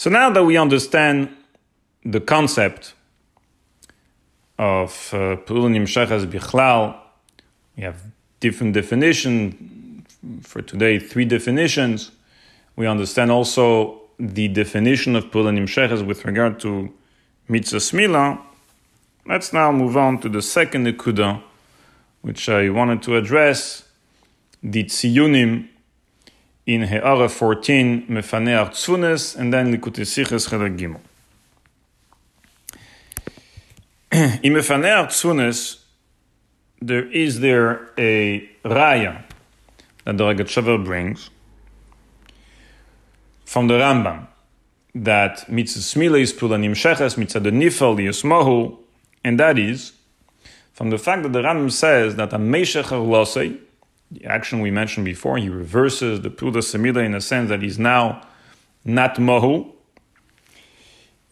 So now that we understand the concept of uh, Pulun Yimshechas Bichlal, we have different definition for today, three definitions. We understand also the definition of Pulun Yimshechas with regard to Mitzvah Smila. Let's now move on to the second Nekuda, which I wanted to address, the Tziyunim in He'ara 14, Mefanei Artzunes, and then Likutei Siches Chelek Gimel. in Mefanei Artzunes, there is there a raya that the Rogatchover brings from the Rambam that mitzvah smila is pula nimsheches mitzvah the nifal yismahu, and that is from the fact that the Rambam says that a meshech the action we mentioned before, he reverses the Pruda Samida in a sense that he's now not Mahu.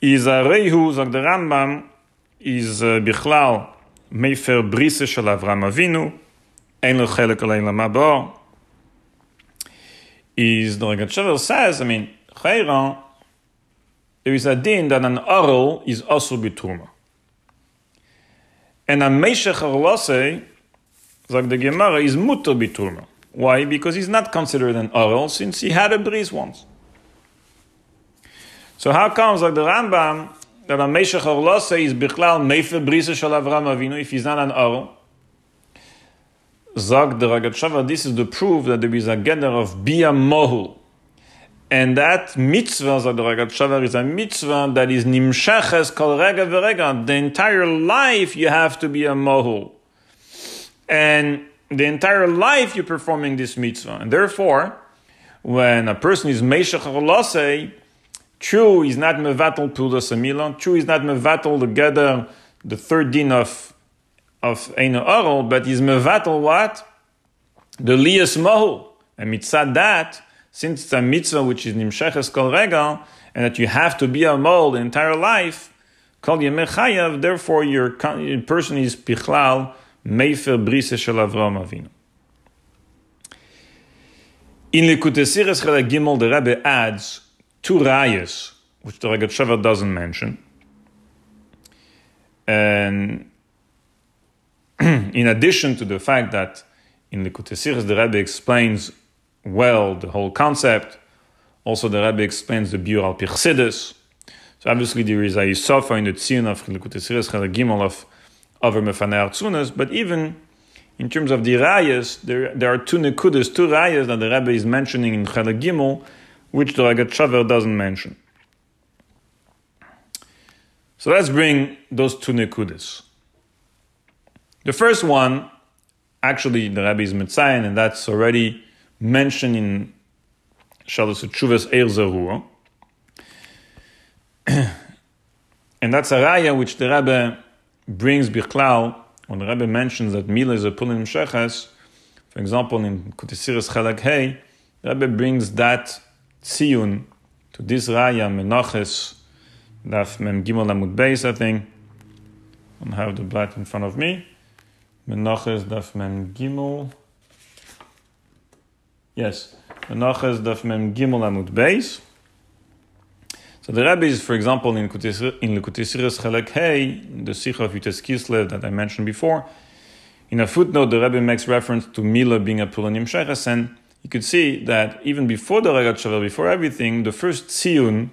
Is a Rehu, sagt der Rambam, is uh, Bichlal Mefer Brise shel Avram Avinu, ein chelek alein lamabor. Is the Rogatchover says, I mean, Chayra, there is a din that an oral is also bitruma. And a Meshech Arlosei, Zag Gemara is mutter biturma. Why? Because he's not considered an oral since he had a bris once. So how comes like the Rambam that a Meshach Orlose is bichlal mefer brisa shel Avram Avinu if he's not an oral? Zag the Rogatchover, this is the proof that there is a gather of bia mohul. And that mitzvah, Zag the Rogatchover, is a mitzvah that is nimshaches kol rega v'rega. The entire life you have to be a mohul and the entire life you're performing this mitzvah. And therefore, when a person is Meshach Rolase, true, he's not Mevatel Pulda Samila, true, he's not Mevatel together the third din of of Eino Oral, but he's Mevatel what? The Lias Mohu. And mitzvah that, since it's a mitzvah which is Nimsheches Kol Regal, and that you have to be a mole the entire life, Kol Yemechayav, therefore your, your person is Pichlal, Mefer Brise Shel Avram Avinu. In Siches Chelek Gimel, the Rebbe adds two rayas, which the Rogatchover doesn't mention. And in addition to the fact that in Likutei Siches the Rebbe explains well the whole concept, also the Rebbe explains the Biur al. So obviously there is a Yisofa in the Tzion of Likutei Siches Chelek Gimel of over mefaner tzunas, but even in terms of the rayas, there, there are two nekudas, two rayas that the Rebbe is mentioning in Gimel, which the Rogatchover doesn't mention. So let's bring those two nekudas. The first one, actually, the Rebbe is Mitzayin, and that's already mentioned in Shalos Chuvas Eir and that's a raya which the Rebbe brings Bichlal, when the Rebbe mentions that Mila is a Pulim Sheches, for example, in Kutisiris Chalak Hey, Rebbe brings that Tziyun to this Raya, Menaches, Daf Mem Gimel Amud Beis, I think. I don't have the black in front of me. Menaches, Daf Mem Gimel. Yes, Menaches, Daf Mem Gimel Amud Beis. So the Rebbe is, for example, in Likutei Siches Chelek Hey, the Sikha of Yud Tes Kislev that I mentioned before, in a footnote, the Rebbe makes reference to Mila being a Pulanim Sheches, and you could see that even before the Rogatchover, before everything, the first tziyun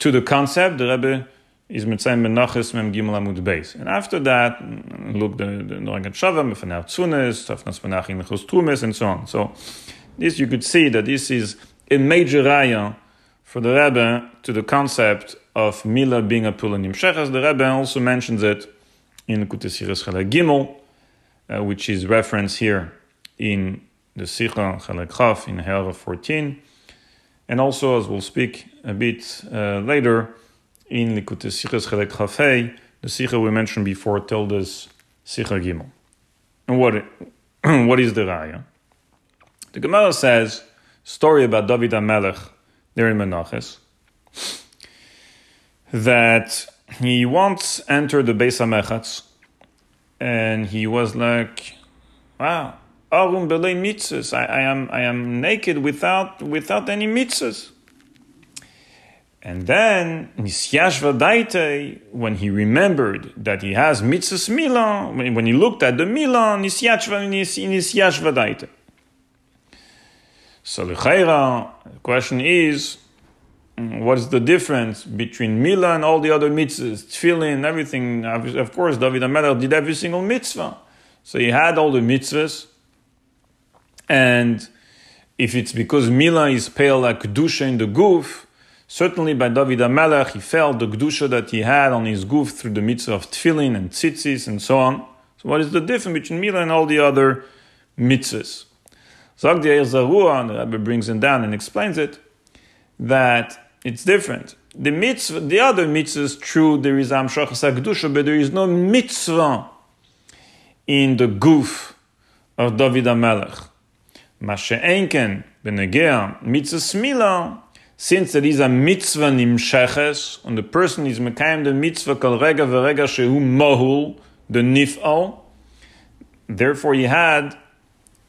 to the concept, the Rebbe is Mitzayim Menachis Mem Gimel Amud Beis. And after that, mm, look, the, the, the Rogatchover, Mefanei Tzunes, Tafnas Menachim Mechos Trumes, and so on. So this, you could see that this is a major raya for the Rebbe to the concept of Mila being a Pula Nimsheches. The Rebbe also mentions it in Kutesiris Chalek Gimel, uh, which is referenced here in the Sikha Chalek Chaf in Hera 14, and also, as we'll speak a bit uh, later, in Likutesiris Chalek Chafei, the Sikha we mentioned before told us Sikha Gimel. And what, what is the Raya? The Gemara says, story about David HaMelech, there in Menachos, that he once entered the Beis HaMechatz and he was like, wow, Arum belay mitzvahs. I, I, am I am naked without without any mitzvahs. And then, Nisyashva Daite, when he remembered that he has mitzvahs milah, when he looked at the milah, Nisyashva Daite. So, the question is, mm, what is the difference between Mila and all the other mitzvahs, tefillin, everything? Of course, David HaMelech did every single mitzvah. So he had all the mitzvahs, and if it's because Mila is pale like kedusha in the goof, Certainly by David HaMelech, he felt the Gdusha that he had on his goof through the mitzvah of tefillin and tzitzis and so on. So what is the difference between Mila and all the other mitzvahs? Zag the Zarua, the Rebbe brings him down and explains it, that it's different. The mitzvah, the other mitzvahs, true, there is Amshachas HaGdusha, but there is no mitzvah in the goof of David HaMelech. Mashe Enken, Benegea, mitzvah smila, since it is a mitzvah nimsheches, and the person is mekayim the mitzvah kal rega v'rega shehu mohul, the nif'al, therefore he had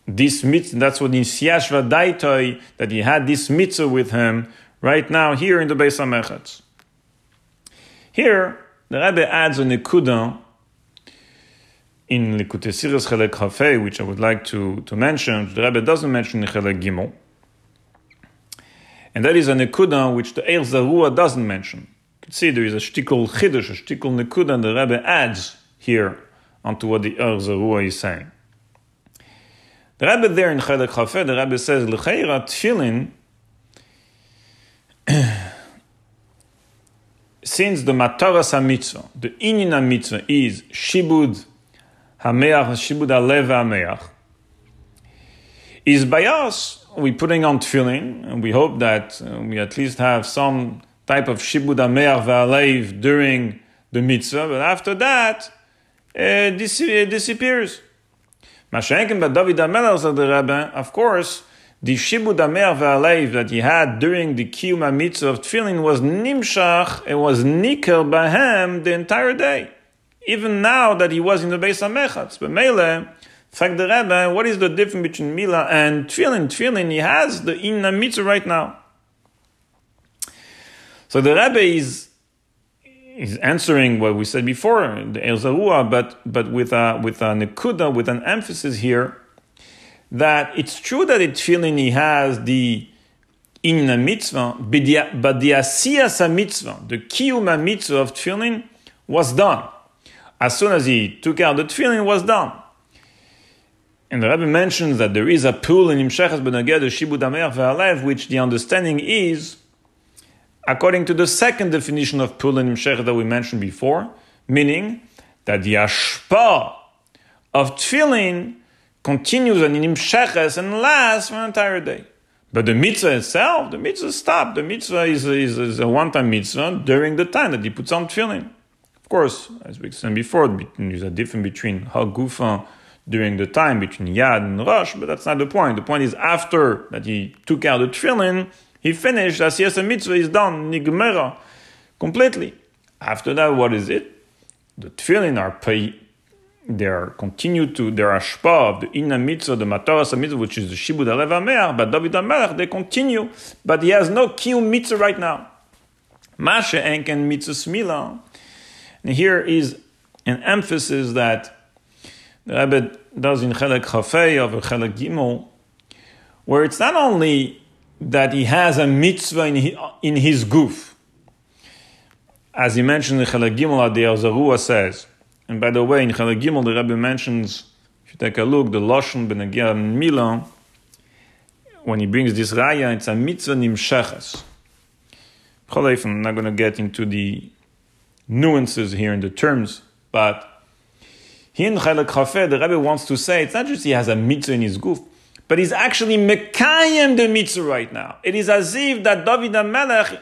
this mitzvah, that's what in Siyashva Daitoi, that he had this mitzvah with him right now here in the Beis HaMechatz. Here, the Rebbe adds a nekudah in Likutei Siches Chelek Hafei, which I would like to, to mention. The Rebbe doesn't mention in Gimel. And that is a nekuda which the Eir Zarua doesn't mention. You can see there is a shtikul chidush, a shtikul nekuda, and the Rebbe adds here onto what the Eir Zarua is saying. The Rebbe there in Chelek Chafeh, the Rebbe says, L'cheira tefillin, since the mataras ha-mitzvah, the inyan ha-mitzvah is shibud ha-meach, shibud ha-lev ha-meach, is by us we're putting on tefillin, and we hope that uh, we at least have some type of shibud ameir v'alev during the mitzvah, but after that, it disappears. Mashenkin but David HaMelech said the Rebbe, of course, the shibud ameir v'alev that he had during the kiyum mitzvah of tefillin was nimshach, it was nikel by him the entire day. Even now that he was in the base of Mechatz. But Mele, fact the Rebbe, what is the difference between Mila and Tfilin? Tfilin, he has the Inna Mitzvah right now. So the Rebbe is is answering what we said before, the Elzarua, but but with a with a nekuda, with an emphasis here, that it's true that in Tfilin he has the Inna Mitzvah, but the Asiyas Mitzvah, the Kiyuma Mitzvah of Tfilin was done. As soon as he took out the Tfilin, was done. And the Rebbe mentions that there is a pool in Imshechas Benaged Shibud Ameach ve'alev, which the understanding is, according to the second definition of pool in Imshechas that we mentioned before, meaning that the ashpa of tefillin continues on in Imshechas and lasts for an entire day. But the mitzvah itself, the mitzvah stopped. The mitzvah is, is, is a one-time mitzvah during the time that he puts on tefillin. Of course, as we said before, there's a difference between Hagufa during the time between Yad and Rosh, but that's not the point. The point is after that he took out the tefillin, he finished, Asiyas mitzvah is done, Nigmera, completely. After that, what is it? The tefillin are pay, they are continue to, their ashpa of the inna mitzvah, the mataras mitzvah, which is the shibud alev ameach, but David HaMelech, they continue, but he has no kiyum mitzvah right now. Masha enken mitzvah smila. And here is an emphasis that the Rebbe does in Chelek Chafei of Chelek Gimel, where it's not only that he has a mitzvah in his, in his goof, as he mentioned in Chelek Gimel, the Zarua says, and by the way, in Chelek Gimel, the Rebbe mentions, if you take a look, the Lashon Benegia Mila, when he brings this raya, it's a mitzvah nimsheches. I'm not going to get into the nuances here in the terms, but here in Chelek Chafeh, the Rebbe wants to say it's not just he has a mitzvah in his goof, but he's actually mekayim the mitzvah right now. It is as if that David HaMelech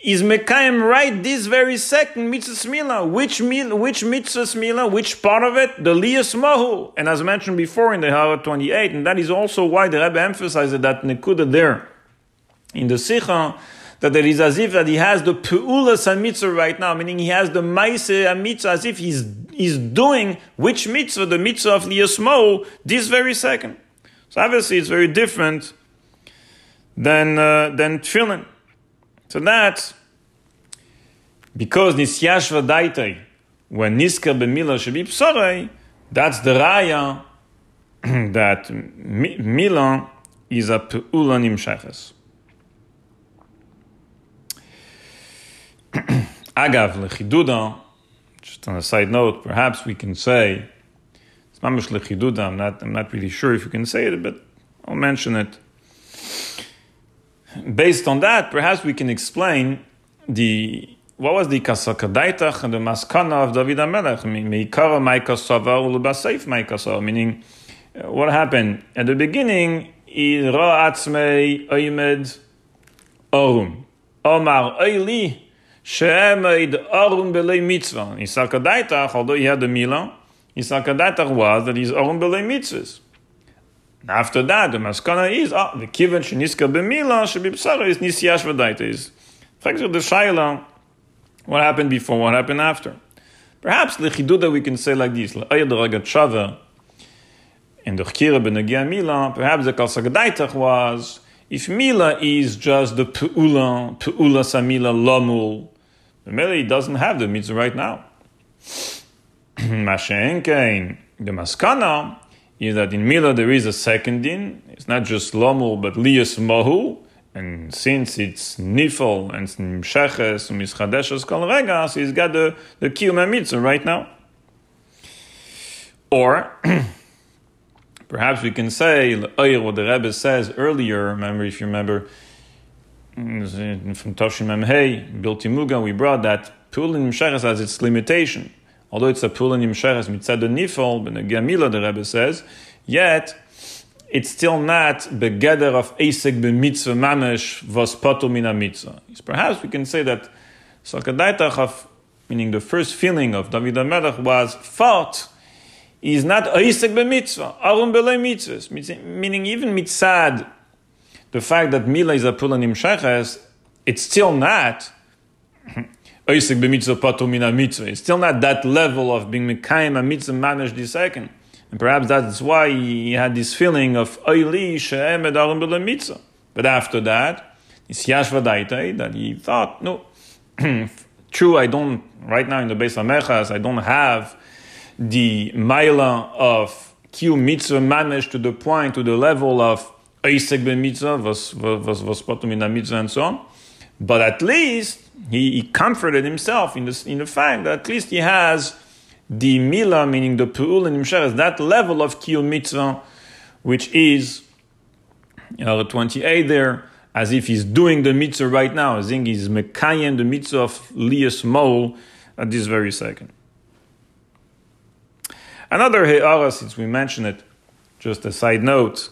is mekayim right this very second mitzvah smila. Which, which mitzvah smila? Which part of it? The liyas mahu. And as mentioned before in the Hara 28, and that is also why the Rebbe emphasized that nekuda there in the Sikha, that it is as if that he has the pe'ulas and mitzvah right now, meaning he has the maise mitzvah as if he's he's doing which mitzvah, the mitzvah of liyasmo, this very second. So obviously it's very different than uh, than tefillin. So that's because Nisyashva Daitai, when Nisker B'Mila Shebi Psorei, that's the Raya that Mila is a Pe'ula Nimsheches. Agav Lechiduda, just on a side note, perhaps we can say, it's I'm not, I'm not really sure if you can say it, but I'll mention it. Based on that, perhaps we can explain the what was the kasakadaitach and the maskana of David HaMelech? Meaning, uh, what happened at the beginning? Ira atzmei oimed orum. Omar oili she'emed orum belei mitzvah. Isakadaitach, although he had the milah, Isakadaitach was that he's orum belei mitzvahs. After that, the maskana is, ah, the kivan sheniska b'milah shebibsara is nisyash v'daita is. the shaila, what happened before, what happened after. Perhaps the chiduda we can say like this, la'ayad ragat in the chkira b'negia mila, perhaps the kalsagadaitach was, if mila is just the pe'ula, pe'ula samila lamul, the mila doesn't have the mitzvah right now. Mashenkein, the maskana, is that in Mila there is a second din. It's not just Lomul, but Lias Mahu. And since it's Nifel and Nimsheches and Kol Regas, he's got the, the Kiyum Mitzvah right now. Or, perhaps we can say, what the Rebbe says earlier, remember, if you remember, from Toshim Memhei, Bilti Muga, we brought that Pulin Nimsheches has its limitation although it's a pulin yimsheres mitzad nifol, but the Gamila, the Rebbe says, yet it's still not begeder of esek b'mitzvah mamesh vos potul mina mitzvah. Perhaps we can say that sakadaitach of, meaning the first feeling of David HaMelech was thought is not esek b'mitzvah, arum b'lei mitzvahs, meaning even mitzad, the fact that mila is a pulin yimsheres, it's still not Oh, oisik b'mitzvah patur mina mitzvah. It's still not that level of being mekayim a mitzvah managed the second. And perhaps that's why he had this feeling of oili she'em edarim b'le mitzvah. But after that, it's yashvadaitai that he thought, no, true, I don't, right now in the base of Mechas, I don't have the maila of kiu mitzvah managed to the point, to the level of oisik b'mitzvah, was, was, was patur mina mitzvah and so on. But at least he, he comforted himself in, this, in the fact that at least he has the mila, meaning the pu'ul and imsheres, that level of kiyum mitzvah, which is know, 28 there, as if he's doing the mitzvah right now, as if he's mekayem the mitzvah of lias mol at this very second. Another he'ara, since we mentioned it, just a side note,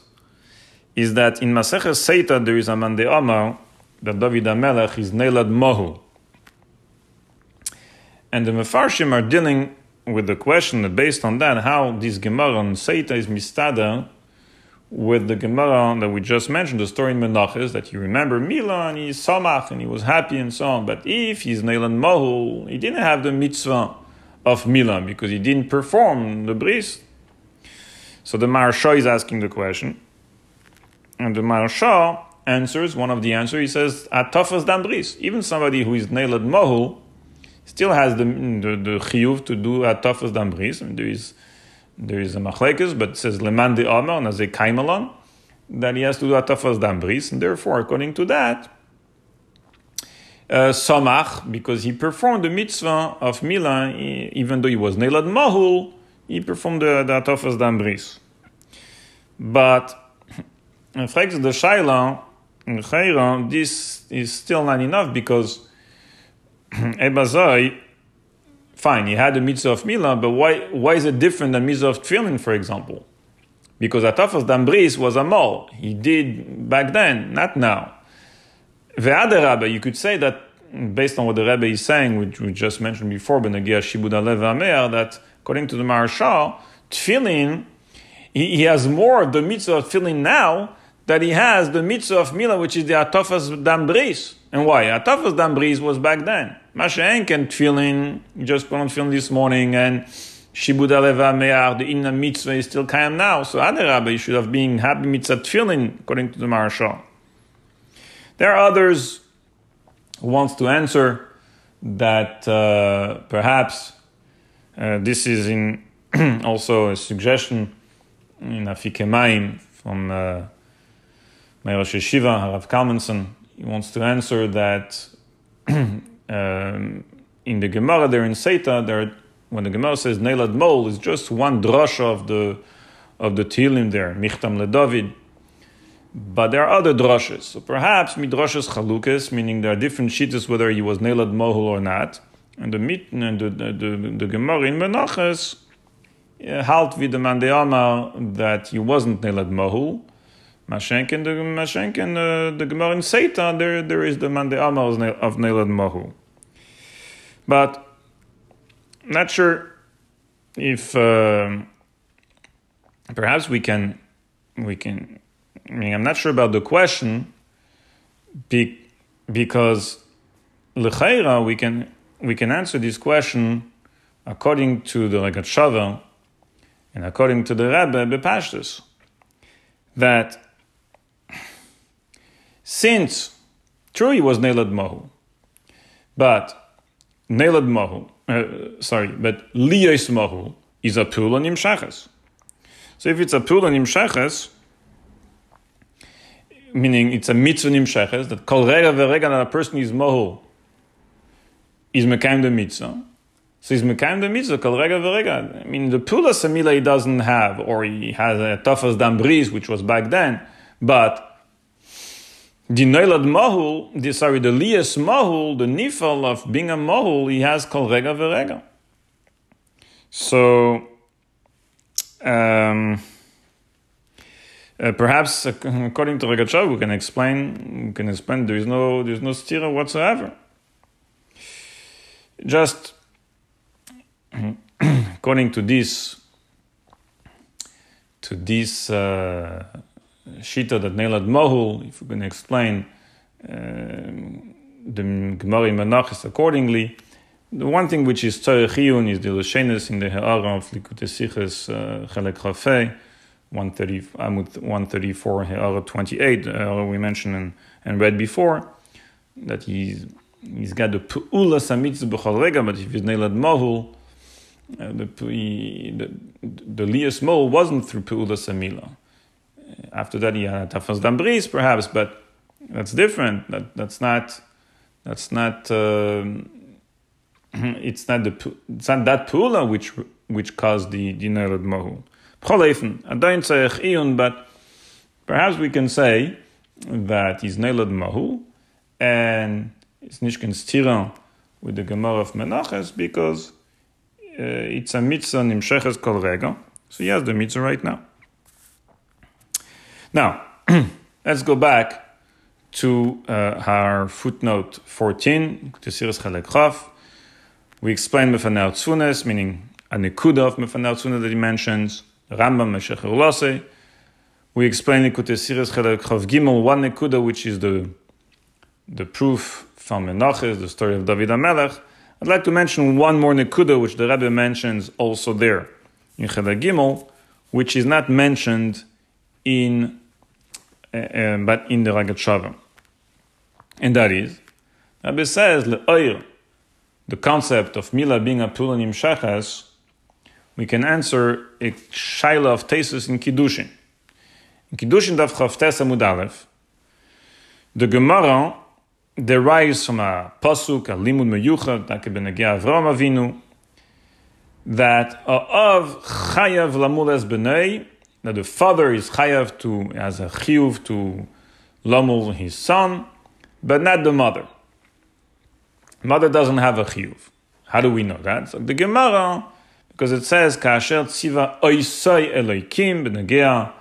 is that in Maseches Seita there is a Mande Amar that David HaMelech is Nelad Mohu. And the Mefarshim are dealing with the question that based on that, how this Gemara on Seita is mistada with the Gemara that we just mentioned, the story in Menachos, that you remember Mila and he's Samach and he was happy and so on. But if he's Neilan Mohu, he didn't have the mitzvah of Mila because he didn't perform the bris. So the Maharsha is asking the question. And the Maharsha answers, one of the answers, he says, Atafas Dambris. Even somebody who is Neilad Mohu still has the, the, the chiyuv to do Atafas Dambris. Mean, there is there is a machlekes, but it says Leman de Amar, and as a kaimalon, that he has to do Atafas Dambris, and therefore, according to that, uh, Samach, because he performed the mitzvah of Mila, even though he was Neilad Mahul, he performed the, the Atafas Dambris. But, in fact, the Shaila, this is still not enough because Ebazai, fine, he had the mitzvah of Mila, but why, why is it different than mitzvah of Tfilin, for example? Because Atafas Dambris was a mol. He did back then, not now. Ve'ader you could say that, based on what the Rebbe is saying, which we just mentioned before, Benagia Shibud Alev that according to the Maharsha, Tfilin, he, he has more of the mitzvah of Tfilin now that he has the mitzvah of Mila, which is the Atafas Dambris. And why? Atafas Dambris was back then. Mashen can tefillin, you just put on this morning, and Shibud Aleva Me'ar, the Inna mitzvah is still kaim now. So Adarabba, you should have been happy mitzvah tefillin, according to the Maharsha. There are others who wants to answer that uh, perhaps uh, this is in also a suggestion in Afike Mayim from uh, my Rosh Harav Kalmanson. He wants to answer that um, in the Gemara there in Seita, there, when the Gemara says Neilad Mol, is just one drasha of the of the Tilim there, Michtam LeDavid. But there are other drushes. So perhaps midrashas chalukes, meaning there are different shittas whether he was Neilad Mohul or not. And the and the, the, the, the Gemara in Menachas uh, halt with the Mandeyama that he wasn't Neilad Mohul. Mashenken, the Mashenken, uh, the Gemara in Seita, there, there is the Mande Mandeyama of Neilad Mohul. But not sure if uh, perhaps we can we can I mean, I'm not sure about the question be, because lechaira we can we can answer this question according to the Rogatchover and according to the Rebbe Bepashtus that since true he was Nelad Mohu, but Nelad Mohu, uh, sorry, but Liyos Mohu is a Pula Nimshachas. So if it's a Pula Nimshachas, meaning it's a mitzvah nimsheches, that kol rega verega that a person is mohul, is mekayim the mitzvah. So he's mekayim the mitzvah, kol rega verega. I mean, the pula samila he doesn't have, or he has a tafas dambris, which was back then, but the noilad mahul, the, sorry, the lias mahul, the nifal of being a mahul, he has kol rega verega. So, um, uh, perhaps, according to Rogatchover, we can explain. We can explain. There is no, there is no stira whatsoever. Just according to this, to this uh, shita that Neilad Mohul, if we can explain uh, the Gemara Menachis accordingly. The one thing which is Tzarechiyun is the Lashenis in the Ha'ara of Likutei Siches uh, Chelek 130, 134, uh, 28, uh, we mentioned and, and read before, that he's, he's got the pu'ula samitzu b'chol rega, but if he's nailed mohul, uh, the, the, the lias mohul wasn't through pu'ula samila. After that, he had tafas dambris, perhaps, but that's different. That, that's not, that's not, uh, it's not the, it's not that pu'ula which, which caused the, say iyun, but perhaps we can say that he's nailed mahu and it's nishkin stiran with the Gemara of Menachas because uh, it's a mitzvah nimsheches kol rega. So he has the mitzvah right now. Now, let's go back to uh, our footnote 14, to Siches Chalek. We explained Mefanel Tzunes, meaning a nekuda of Mefanel Tzunes that he mentions. Rambam Meshech Ulase. We explain Likutei Siches Chelek Chav Gimel, one Nekuda, which is the, the proof from Menachos, the story of David HaMelech. I'd like to mention one more Nekuda, which the Rebbe mentions also there in Chelek Gimel, which is not mentioned in, uh, uh, but in the Rogatchover. And that is, Rebbe says, Le'oir, the concept of Mila being a Pulanim Shechas, we can answer a shaila of tesis in Kiddushin. In Kiddushin Daf Chavtes Amud the Gemara derives from a pasuk, a limud meyuchad, that could be Avram Avinu, that of chayav lamules b'nei, that the father is chayav to as a chiyuv to lomul his son, but not the mother. Mother doesn't have a chiyuv. How do we know that? So the Gemara, because it says kasher tziva oisai eloikim b'negea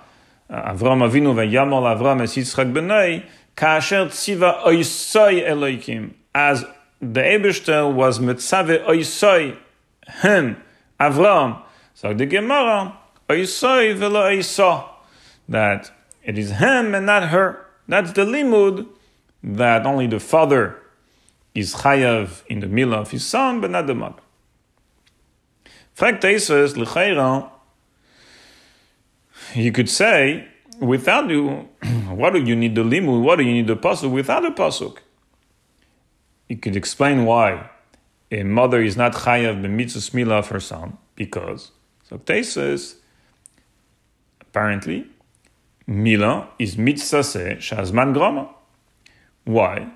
uh, Avram Avinu v'yamol Avram es Yitzchak b'nei kasher tziva oisai eloikim as the Ebershter was mitzave oisai him Avram. So the Gemara that it is him and not her. That's the limud that only the father is chayav in the milah of his son, but not the mother. Fact is, l'chayra, you could say, without you, what do you need the limud? What do you need the pasuk? Without the pasuk, you could explain why. a mother is not chayav b'mitzvah smila of her son because so Tesis apparently mila is mitzvah se shazman grama. Why?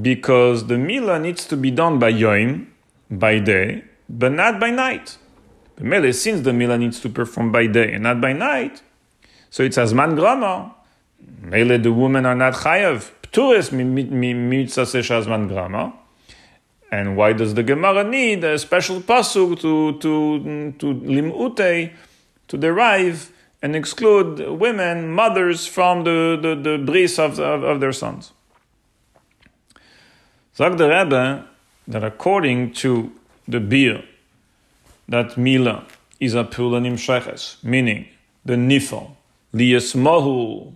Because the mila needs to be done by yoim, by day, but not by night. Mele, since the mila needs to perform by day and not by night, so it's azman grama. Mele, the women are not chayav. Pturis mitzvah se shazman grama. And why does the Gemara need a special pasuk to to to limute to derive and exclude women, mothers from the the, the bris of, of, of their sons? Zag the Rebbe that according to the beer, that Mila is a pulanim sheches, meaning the nifel, lias mahu,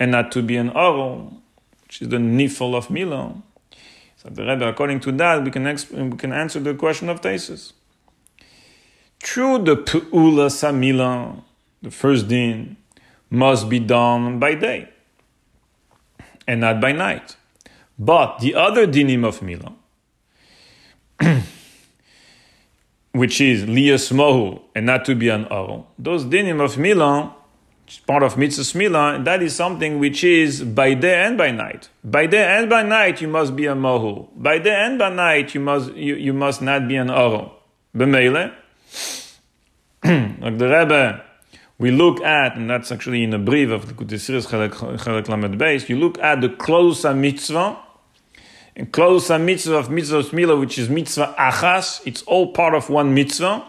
and not to be an aron, which is the nifel of Mila so the Rebbe, according to that, we can, exp- we can answer the question of Tesis. True, the Pu'ula Samila, the first din, must be done by day and not by night. But the other dinim of Mila, which is Lias Mohu and not to be an Aro, those dinim of Mila part of mitzvah mila, that is something which is by day and by night. By day and by night, you must be a mohu. By day and by night, you must you, you must not be an oro. B'meile, like the Rebbe, we look at, and that's actually in the brief of the Kutisiris Chelek Lamed Beis, you look at the close mitzvah, and close mitzvah of mitzvah mila, which is mitzvah achas, it's all part of one mitzvah,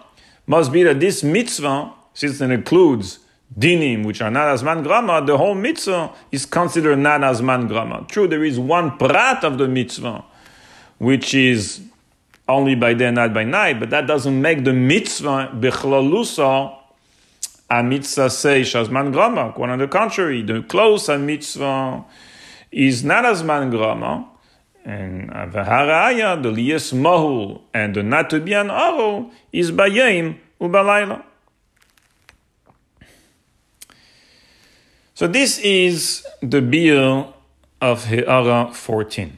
must be that this mitzvah, since it includes dinim, which are not as man grama, the whole mitzvah is considered not as man grama. True, there is one prat of the mitzvah, which is only by day, and not by night, but that doesn't make the mitzvah bechlalusa a mitzvah seish as man grama. Quite on the contrary, the close a mitzvah is not as man grama. And uh, v'haraya, the liyes mahul, and the not to be an aro, is bayim ubalayla. So this is the bill of He'ara 14.